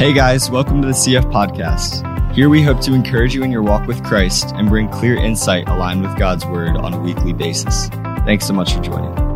Hey guys, welcome to the CF Podcast. Here we hope to encourage you in your walk with Christ and bring clear insight aligned with God's Word on a weekly basis. Thanks so much for joining.